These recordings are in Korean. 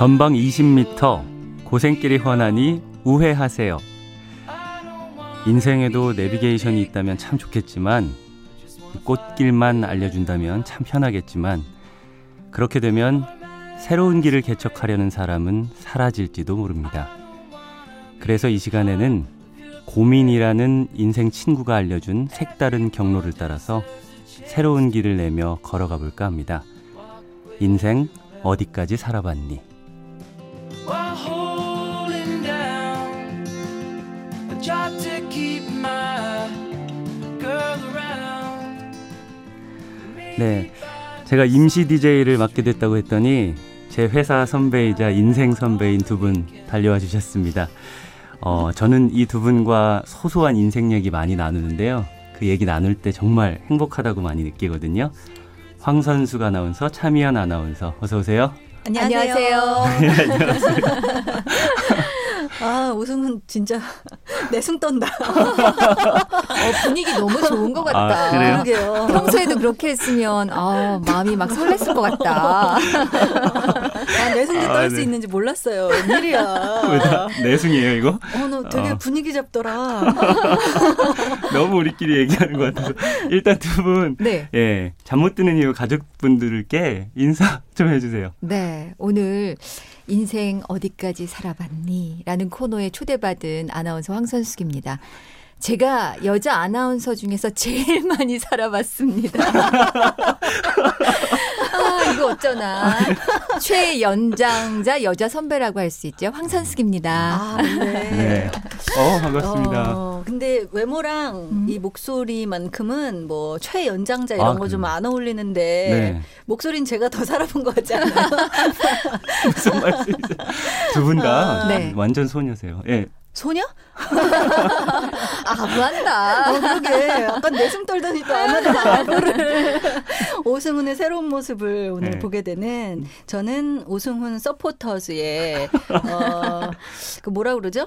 전방 20m 고생길이 훤하니 우회하세요. 인생에도 내비게이션이 있다면 참 좋겠지만 꽃길만 알려준다면 참 편하겠지만 그렇게 되면 새로운 길을 개척하려는 사람은 사라질지도 모릅니다. 그래서 이 시간에는 고민이라는 인생 친구가 알려준 색다른 경로를 따라서 새로운 길을 내며 걸어가 볼까 합니다. 인생 어디까지 살아봤니? 네. 제가 임시 DJ를 맡게 됐다고 했더니 제 회사 선배이자 인생 선배인 두 분 달려와 주셨습니다. 어, 저는 이 두 분과 소소한 인생 얘기 많이 나누는데요. 그 얘기 나눌 때 정말 행복하다고 많이 느끼거든요. 황선숙 아나운서, 차미연 아나운서, 어서 오세요. 안녕하세요. 아, 오승훈 진짜 내숭 떤다. 어, 분위기 너무 좋은 것 같다. 아, 그래요? 그러게요. 평소에도 그렇게 했으면 아, 마음이 막 설렜을 것 같다. 난 내숭도 아, 떨수 네. 있는지 몰랐어요. 웬일이야. 뭐다? 내숭이에요, 이거? 어, 너 되게 어. 분위기 잡더라. 너무 우리끼리 얘기하는 것 같아서. 일단 두 분, 네. 예, 잠 못 드는 이유 가족분들께 인사 좀 해주세요. 네. 오늘 인생 어디까지 살아봤니? 라는 코너에 초대받은 아나운서 황선숙입니다. 제가 여자 아나운서 중에서 제일 많이 살아봤습니다. 아, 이거 어쩌나. 최연장자 여자 선배라고 할 수 있죠. 황선숙입니다. 아, 네. 네. 어, 반갑습니다. 어, 근데 외모랑 음. 이 목소리만큼은 뭐 최연장자 이런 아, 거좀 그래요? 안 어울리는데 네. 목소리는 제가 더 살아본 것 같지 않아요? 무슨 말씀이세요? 두 분다 아, 네. 완전 소녀세요. 예. 소녀? 아부한다. 어, 그러게. 약간 내숭 떨더니 또 아무나 아부를. 오승훈의 새로운 모습을 오늘 네. 보게 되는 저는 오승훈 서포터즈의, 어, 그 뭐라 그러죠?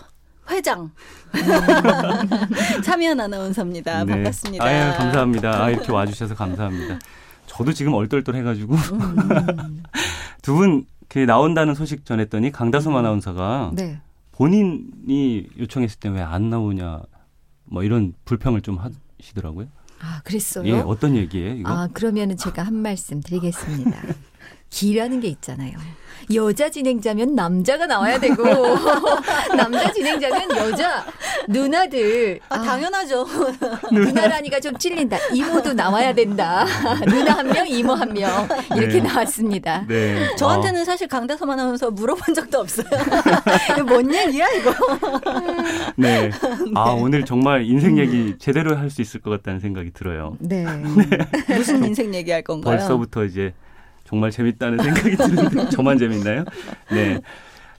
회장. 차미연 아나운서입니다. 네. 반갑습니다. 아유, 감사합니다. 아, 이렇게 와주셔서 감사합니다. 저도 지금 얼떨떨해가지고 음. 두분 나온다는 소식 전했더니 강다솜 아나운서가 네. 본인이 요청했을 때 왜 안 나오냐 뭐 이런 불평을 좀 하시더라고요. 아, 그랬어요? 예, 어떤 얘기예요 이거? 아, 그러면은 제가 한 말씀 드리겠습니다. 기라는 게 있잖아요. 여자 진행자면 남자가 나와야 되고 남자 진행자면 여자 누나들 아, 당연하죠. 누나라니까 좀 찔린다. 이모도 나와야 된다. 누나 한 명, 이모 한 명 이렇게 네. 나왔습니다. 네. 저한테는 사실 강다솜 아나운서 물어본 적도 없어요. 이거 뭔 얘기야, 이거? 아, 네. 아 오늘 정말 인생 얘기 제대로 할 수 있을 것 같다는 생각이 들어요. 네. 무슨 인생 얘기할 건가요? 벌써부터 이제 정말 재밌다는 생각이 드는데 저만 재밌나요? 네.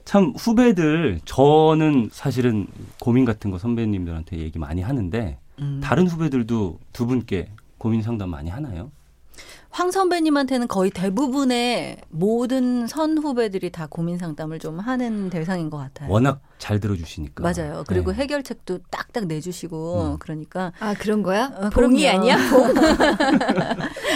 참 후배들 저는 사실은 고민 같은 거 선배님들한테 얘기 많이 하는데 음. 다른 후배들도 두 분께 고민 상담 많이 하나요? 황 선배님한테는 거의 대부분의 모든 선 후배들이 다 고민 상담을 좀 하는 대상인 것 같아요. 워낙 잘 들어주시니까. 맞아요. 그리고 네. 해결책도 딱딱 내주시고 음. 그러니까 아 그런 거야? 어, 봉이. 아니야? 봉.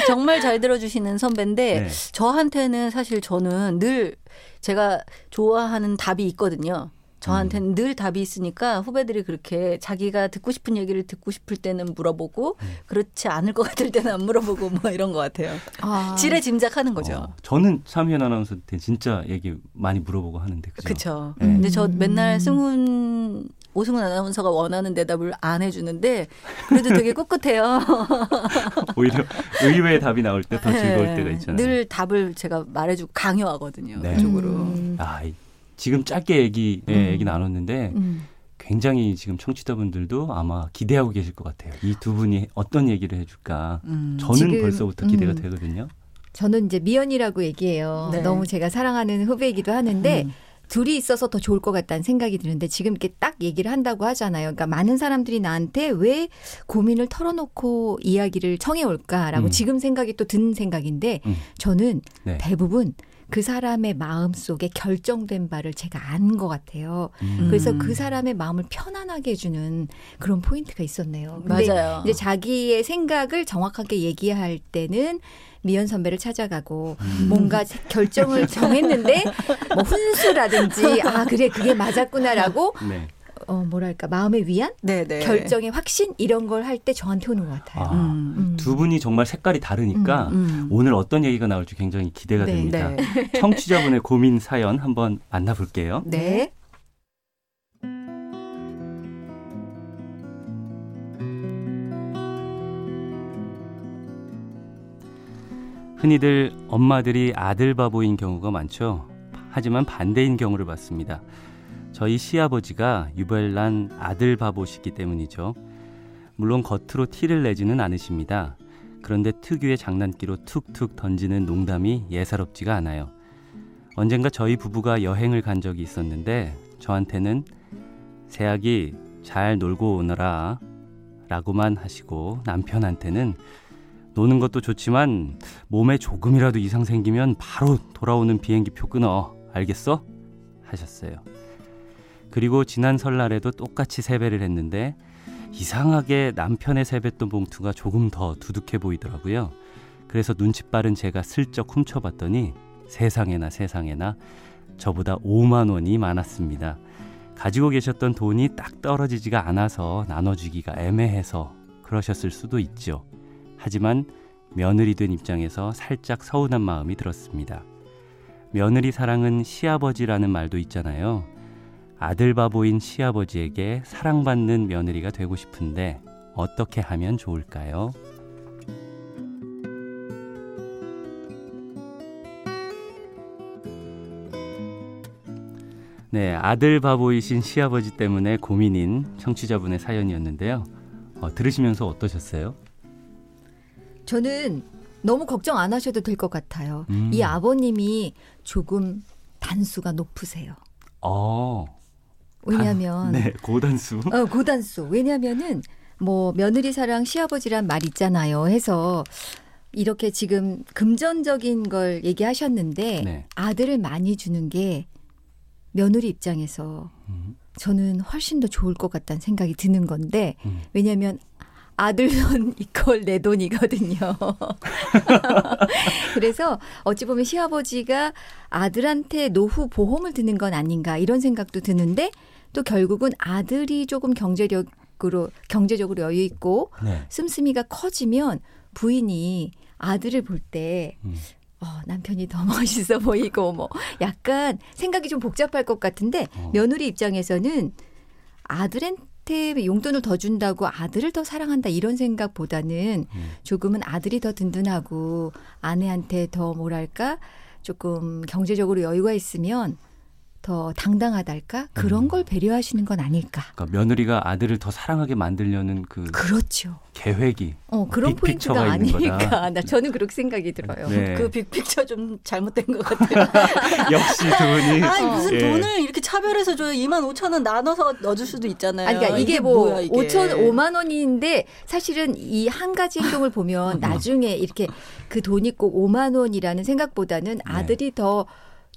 정말 잘 들어주시는 선배인데 네. 저한테는 사실 저는 늘 제가 좋아하는 답이 있거든요. 저한테는 늘 답이 있으니까 후배들이 그렇게 자기가 듣고 싶은 얘기를 듣고 싶을 때는 물어보고 그렇지 않을 것 같을 때는 안 물어보고 뭐 이런 것 같아요. 아, 지레 짐작하는 거죠. 어, 저는 차미연 아나운서한테 진짜 얘기 많이 물어보고 하는데 그죠? 그렇죠. 네. 근데 저 음. 맨날 승훈 오승훈 아나운서가 원하는 대답을 안 해주는데 그래도 되게 꿋꿋해요. 오히려 의외의 답이 나올 때 더 즐거울 네. 때가 있잖아요. 늘 답을 제가 말해주고 강요하거든요. 네. 그쪽으로. 음. 아, 이- 지금 짧게 얘기 예, 음. 얘기 나눴는데 음. 굉장히 지금 청취자분들도 아마 기대하고 계실 것 같아요. 이 두 분이 어떤 얘기를 해줄까. 음. 저는 지금, 벌써부터 기대가 음. 되거든요. 저는 이제 미연이라고 얘기해요. 네. 너무 제가 사랑하는 후배이기도 하는데 음. 둘이 있어서 더 좋을 것 같다는 생각이 드는데 지금 이렇게 딱 얘기를 한다고 하잖아요. 그러니까 많은 사람들이 나한테 왜 고민을 털어놓고 이야기를 청해 올까라고 음. 지금 생각이 또 든 생각인데 음. 저는 네. 대부분 그 사람의 마음 속에 결정된 바를 제가 안 것 같아요. 음. 그래서 그 사람의 마음을 편안하게 해주는 그런 포인트가 있었네요. 근데 맞아요. 이제 자기의 생각을 정확하게 얘기할 때는 미연 선배를 찾아가고 음. 뭔가 결정을 정했는데 뭐 훈수라든지 아 그래 그게 맞았구나라고 네. 어 뭐랄까 마음의 위안, 네네. 결정의 확신 이런 걸 할 때 저한테 오는 것 같아요. 아, 음. 음. 두 분이 정말 색깔이 다르니까 음. 오늘 어떤 얘기가 나올지 굉장히 기대가 네, 됩니다. 네. 청취자분의 고민 사연 한번 만나볼게요. 네. 흔히들 엄마들이 아들 바보인 경우가 많죠. 하지만 반대인 경우를 봤습니다. 저희 시아버지가 유별난 아들 바보시기 때문이죠. 물론 겉으로 티를 내지는 않으십니다. 그런데 특유의 장난기로 툭툭 던지는 농담이 예사롭지가 않아요. 언젠가 저희 부부가 여행을 간 적이 있었는데 저한테는 새아기 잘 놀고 오너라 라고만 하시고 남편한테는 노는 것도 좋지만 몸에 조금이라도 이상 생기면 바로 돌아오는 비행기표 끊어. 알겠어? 하셨어요. 그리고 지난 설날에도 똑같이 세배를 했는데 이상하게 남편의 세뱃돈 봉투가 조금 더 두둑해 보이더라고요. 그래서 눈치 빠른 제가 슬쩍 훔쳐봤더니 세상에나 세상에나 저보다 5만 원이 많았습니다. 가지고 계셨던 돈이 딱 떨어지지가 않아서 나눠주기가 애매해서 그러셨을 수도 있죠. 하지만 며느리 된 입장에서 살짝 서운한 마음이 들었습니다. 며느리 사랑은 시아버지라는 말도 있잖아요. 아들 바보인 시아버지에게 사랑받는 며느리가 되고 싶은데 어떻게 하면 좋을까요? 네, 아들 바보이신 시아버지 때문에 고민인 청취자분의 사연이었는데요. 어, 들으시면서 어떠셨어요? 저는 너무 걱정 안 하셔도 될 것 같아요. 음. 이 아버님이 조금 단수가 높으세요. 어, 왜냐하면 네, 고단수. 어, 고단수. 왜냐면은 뭐 며느리 사랑 시아버지란 말 있잖아요. 해서 이렇게 지금 금전적인 걸 얘기하셨는데 네. 아들을 많이 주는 게 며느리 입장에서 음, 저는 훨씬 더 좋을 것 같다는 생각이 드는 건데 음. 왜냐하면 아들 돈 이퀄 내 돈이거든요. 그래서 어찌 보면 시아버지가 아들한테 노후 보험을 드는 건 아닌가 이런 생각도 드는데 또 결국은 아들이 조금 경제력으로 경제적으로 여유 있고 네. 씀씀이가 커지면 부인이 아들을 볼때 음. 어, 남편이 더 멋있어 보이고 뭐 약간 생각이 좀 복잡할 것 같은데 어. 며느리 입장에서는 아들 한테 용돈을 더 준다고 아들을 더 사랑한다 이런 생각보다는 음. 조금은 아들이 더 든든하고 아내한테 더 뭐랄까 조금 경제적으로 여유가 있으면 더 당당하달까 그런 음. 걸 배려하시는 건 아닐까. 그러니까 며느리가 아들을 더 사랑하게 만들려는 그 그렇죠. 계획이 어 그런 포인트가. 아닐까. 나 저는 그렇게 생각이 들어요. 네. 그 빅픽처 좀 잘못된 것 같아요. 역시 두 분이 아니 무슨 예. 돈을 이렇게 차별해서 줘요. 2만 5천 원 나눠서 넣어줄 수도 있잖아요. 아니, 그러니까 이게, 뭐 뭐야, 이게. 5천 5만 원인데 사실은 이 한 가지 행동을 보면 나중에 이렇게 그 돈이 꼭 5만 원이라는 생각보다는 아들이 더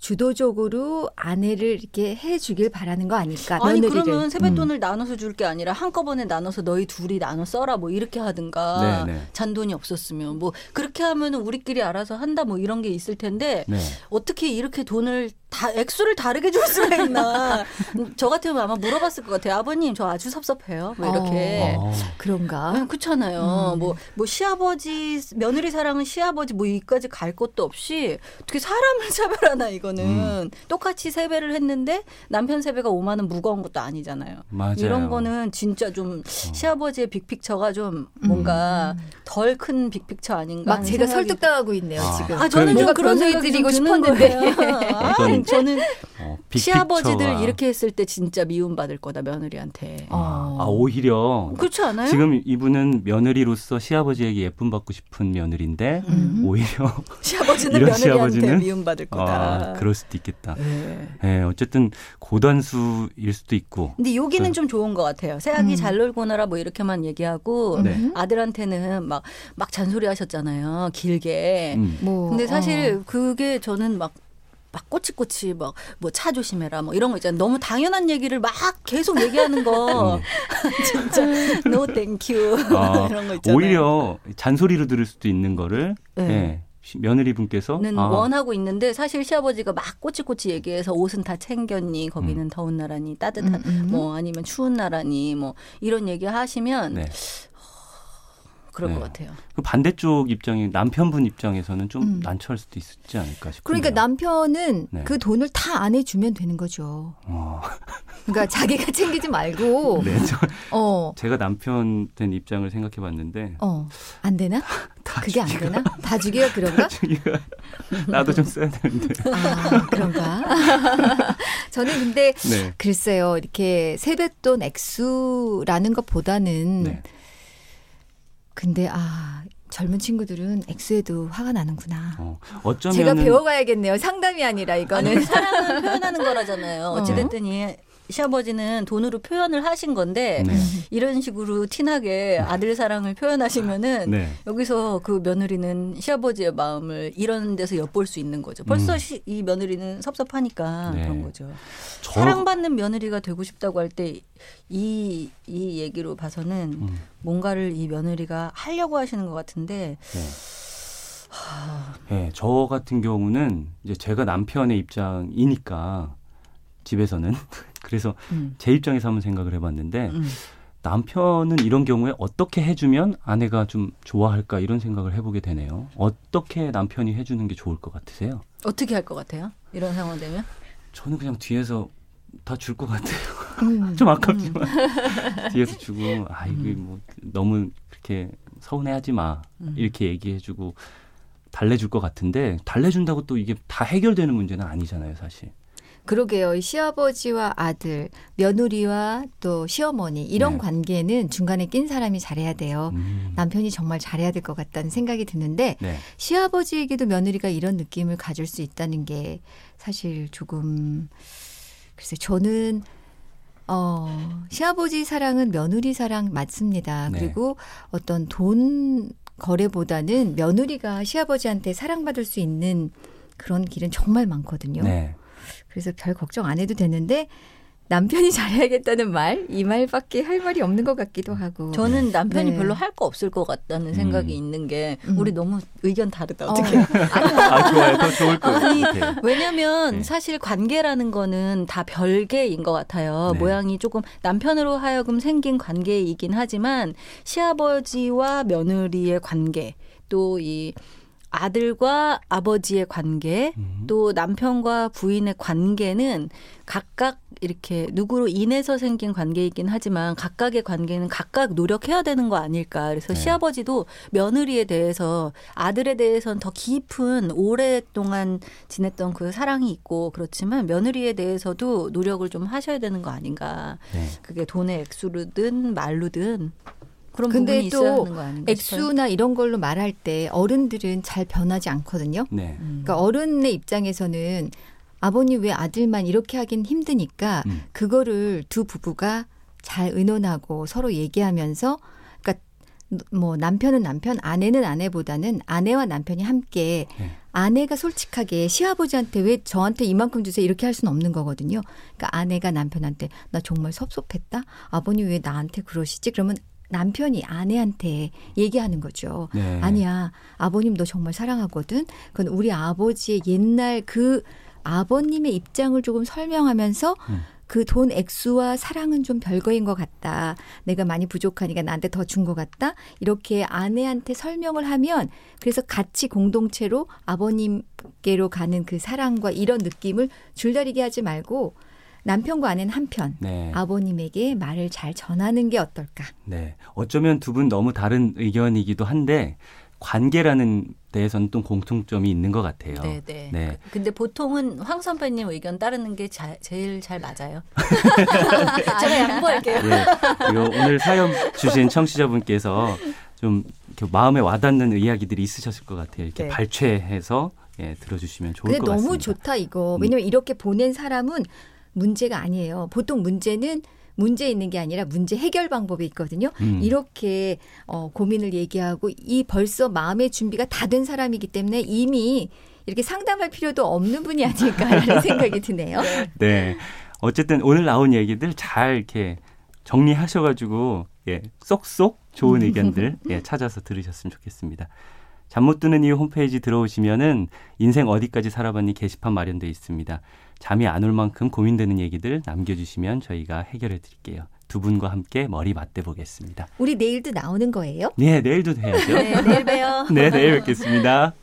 주도적으로 아내를 이렇게 해주길 바라는 거 아닐까 아니 며느리를. 그러면 음. 세뱃돈을 나눠서 줄 게 아니라 한꺼번에 나눠서 너희 둘이 나눠 써라 뭐 이렇게 하든가 네, 네. 잔돈이 없었으면 뭐 그렇게 하면은 우리끼리 알아서 한다 뭐 이런 게 있을 텐데 네. 어떻게 이렇게 돈을 다 액수를 다르게 줄 수가 있나 음, 저 같으면 아마 물어봤을 것 같아요 아버님 저 아주 섭섭해요 뭐 이렇게 어. 그런가? 아, 그렇잖아요. 음. 뭐, 뭐, 시아버지, 며느리 사랑은 시아버지, 뭐, 여기까지 갈 것도 없이, 어떻게 사람을 차별하나, 이거는. 음. 똑같이 세배를 했는데, 남편 세배가 5만 원 무거운 것도 아니잖아요. 맞아요. 이런 거는 진짜 좀, 시아버지의 빅픽처가 좀, 뭔가, 덜큰 빅픽처 아닌가. 막 제가 생각이 설득당하고 있네요 아. 지금. 아, 저는 좀 그런 생각이 드는 싶었는데. 아, 어떤- 저는 어, 시아버지들 이렇게 했을 때 진짜 미움받을 거다, 며느리한테. 어. 아, 오히려 그렇지 않아요? 지금 이분은 며느리로서 시아버지에게 예쁨 받고 싶은 며느리인데 음. 오히려 시아버지는 이런 며느리한테 시아버지는? 미움받을 거다. 아, 그럴 수도 있겠다. 네. 예, 어쨌든 고단수일 수도 있고. 근데 여기는 네. 좀 좋은 것 같아요. 새아기 음. 잘 놀고 나라 뭐 이렇게만 얘기하고 네. 음. 아들한테는 막 막 잔소리 하셨잖아요. 길게. 음. 뭐 근데 사실 어. 그게 저는 막 막 꼬치꼬치 막 뭐 차 조심해라 뭐 이런 거 있잖아요. 너무 당연한 얘기를 막 계속 얘기하는 거 진짜 no thank you 아, 이런 거 있잖아요. 오히려 잔소리로 들을 수도 있는 거를 네. 예, 시- 며느리분께서 는 아, 원하고 있는데 사실 시아버지가 막 꼬치꼬치 얘기해서 옷은 다 챙겼니 거기는 더운 나라니 따뜻한 음, 음. 뭐 아니면 추운 나라니 뭐 이런 얘기 하시면 네. 그럴 네. 것 같아요. 그 반대쪽 입장이 남편분 입장에서는 좀 음. 난처할 수도 있지 않을까 싶어요. 그러니까 남편은 네. 그 돈을 다 안 해주면 되는 거죠. 어, 그러니까 자기가 챙기지 말고, 네, 저, 어, 제가 남편 된 입장을 생각해봤는데 어, 안 되나? 다 그게 안 주기가- 되나? 다 주기가 그런가? 주기가 나도 좀 써야 되는데. 아, 그런가? 저는 근데 네. 글쎄요, 이렇게 세뱃돈 액수라는 것보다는 네. 근데 아 젊은 친구들은 액수에도 화가 나는구나. 어, 어쩌면 제가 배워가야겠네요. 상담이 아니라 아니 이거는. 사랑을 표현하는 거라잖아요. 어찌됐든 시아버지는 돈으로 표현을 하신 건데 네. 이런 식으로 티나게 아들 사랑을 표현하시면은 네. 여기서 그 며느리는 시아버지의 마음을 이런 데서 엿볼 수 있는 거죠. 벌써 음. 시- 이 며느리는 섭섭하니까 네. 그런 거죠. 저- 사랑받는 며느리가 되고 싶다고 할 때 이이 얘기로 봐서는 음, 뭔가를 이 며느리가 하려고 하시는 것 같은데 네. 네, 저 같은 경우는 이제 제가 남편의 입장이니까 집에서는 그래서 음. 제 입장에서 한번 생각을 해봤는데 음. 남편은 이런 경우에 어떻게 해주면 아내가 좀 좋아할까 이런 생각을 해보게 되네요. 어떻게 남편이 해주는 게 좋을 것 같으세요? 어떻게 할 것 같아요? 이런 상황 되면? 저는 그냥 뒤에서 다 줄 것 같아요. 음. 좀 아깝지만 뒤에서 주고 아 이거 뭐 너무 그렇게 서운해하지 마 음. 이렇게 얘기해주고 달래줄 것 같은데 달래준다고 또 이게 다 해결되는 문제는 아니잖아요, 사실. 그러게요. 이 시아버지와 아들, 며느리와 또 시어머니 이런 네. 관계는 중간에 낀 사람이 잘해야 돼요. 음, 남편이 정말 잘해야 될 것 같다는 생각이 드는데 네, 시아버지에게도 며느리가 이런 느낌을 가질 수 있다는 게 사실 조금 글쎄 저는 어 시아버지 사랑은 며느리 사랑 맞습니다. 네. 그리고 어떤 돈 거래보다는 며느리가 시아버지한테 사랑받을 수 있는 그런 길은 정말 많거든요. 네. 그래서 별 걱정 안 해도 되는데 남편이 잘해야겠다는 말 이 말밖에 할 말이 없는 것 같기도 하고. 저는 남편이 네. 별로 할 거 없을 것 같다는 생각이 음. 있는 게 음. 우리 너무 의견 다르다. 어. 어떻게? 아 좋아요, 더 좋을 것 같아요. 왜냐면 네. 사실 관계라는 거는 다 별개인 것 같아요. 네. 모양이 조금 남편으로 하여금 생긴 관계이긴 하지만 시아버지와 며느리의 관계 또이 아들과 아버지의 관계 음. 또 남편과 부인의 관계는 각각 이렇게 누구로 인해서 생긴 관계이긴 하지만 각각의 관계는 각각 노력해야 되는 거 아닐까. 그래서 네. 시아버지도 며느리에 대해서 아들에 대해서는 더 깊은 오랫동안 지냈던 그 사랑이 있고 그렇지만 며느리에 대해서도 노력을 좀 하셔야 되는 거 아닌가. 네. 그게 돈의 액수로든 말로든 그런 근데 부분이 있어야 또 하는 거 아닌가 싶어요. 액수나 이런 걸로 말할 때 어른들은 잘 변하지 않거든요. 네. 음. 그러니까 어른의 입장에서는 아버님 왜 아들만 이렇게 하긴 힘드니까 음. 그거를 두 부부가 잘 의논하고 서로 얘기하면서 그러니까 뭐 남편은 남편, 아내는 아내보다는 아내와 남편이 함께 네. 아내가 솔직하게 시아버지한테 왜 저한테 이만큼 주세요 이렇게 할 수는 없는 거거든요. 그러니까 아내가 남편한테 나 정말 섭섭했다. 아버님 왜 나한테 그러시지? 그러면 남편이 아내한테 얘기하는 거죠. 네. 아니야. 아버님 너 정말 사랑하거든. 그건 우리 아버지의 옛날 그 아버님의 입장을 조금 설명하면서 음. 그돈 액수와 사랑은 좀 별거인 것 같다. 내가 많이 부족하니까 나한테 더 준 것 같다. 이렇게 아내한테 설명을 하면 그래서 같이 공동체로 아버님께로 가는 그 사랑과 이런 느낌을 줄다리기 하지 말고 남편과 아내는 한편 네. 아버님에게 말을 잘 전하는 게 어떨까. 네. 어쩌면 두 분 너무 다른 의견이기도 한데 관계라는 데에서는 또 공통점이 있는 것 같아요. 네, 네. 네. 근데 보통은 황 선배님 의견 따르는 게 자, 제일 잘 맞아요. 제가 양보할게요. 예. 그리고 오늘 사연 주신 청취자분께서 좀 마음에 와닿는 이야기들이 있으셨을 것 같아요. 이렇게 네. 발췌해서 예, 들어주시면 좋을 근데 것 너무 같습니다. 좋다 이거. 음. 왜냐면 이렇게 보낸 사람은 문제가 아니에요. 보통 문제는 문제 있는 게 아니라 문제 해결 방법이 있거든요. 음. 이렇게 어, 고민을 얘기하고 이 벌써 마음의 준비가 다 된 사람이기 때문에 이미 이렇게 상담할 필요도 없는 분이 아닐까라는 생각이 드네요. 네. 어쨌든 오늘 나온 얘기들 잘 이렇게 정리하셔가지고 예, 쏙쏙 좋은 의견들 예, 찾아서 들으셨으면 좋겠습니다. 잠 못 드는 이유 홈페이지 들어오시면은 인생 어디까지 살아봤니 게시판 마련돼 있습니다. 잠이 안 올 만큼 고민되는 얘기들 남겨주시면 저희가 해결해 드릴게요. 두 분과 함께 머리 맞대 보겠습니다. 우리 내일도 나오는 거예요? 네, 내일도 해야죠. 네, 내일 봬요. 네, 내일 뵙겠습니다.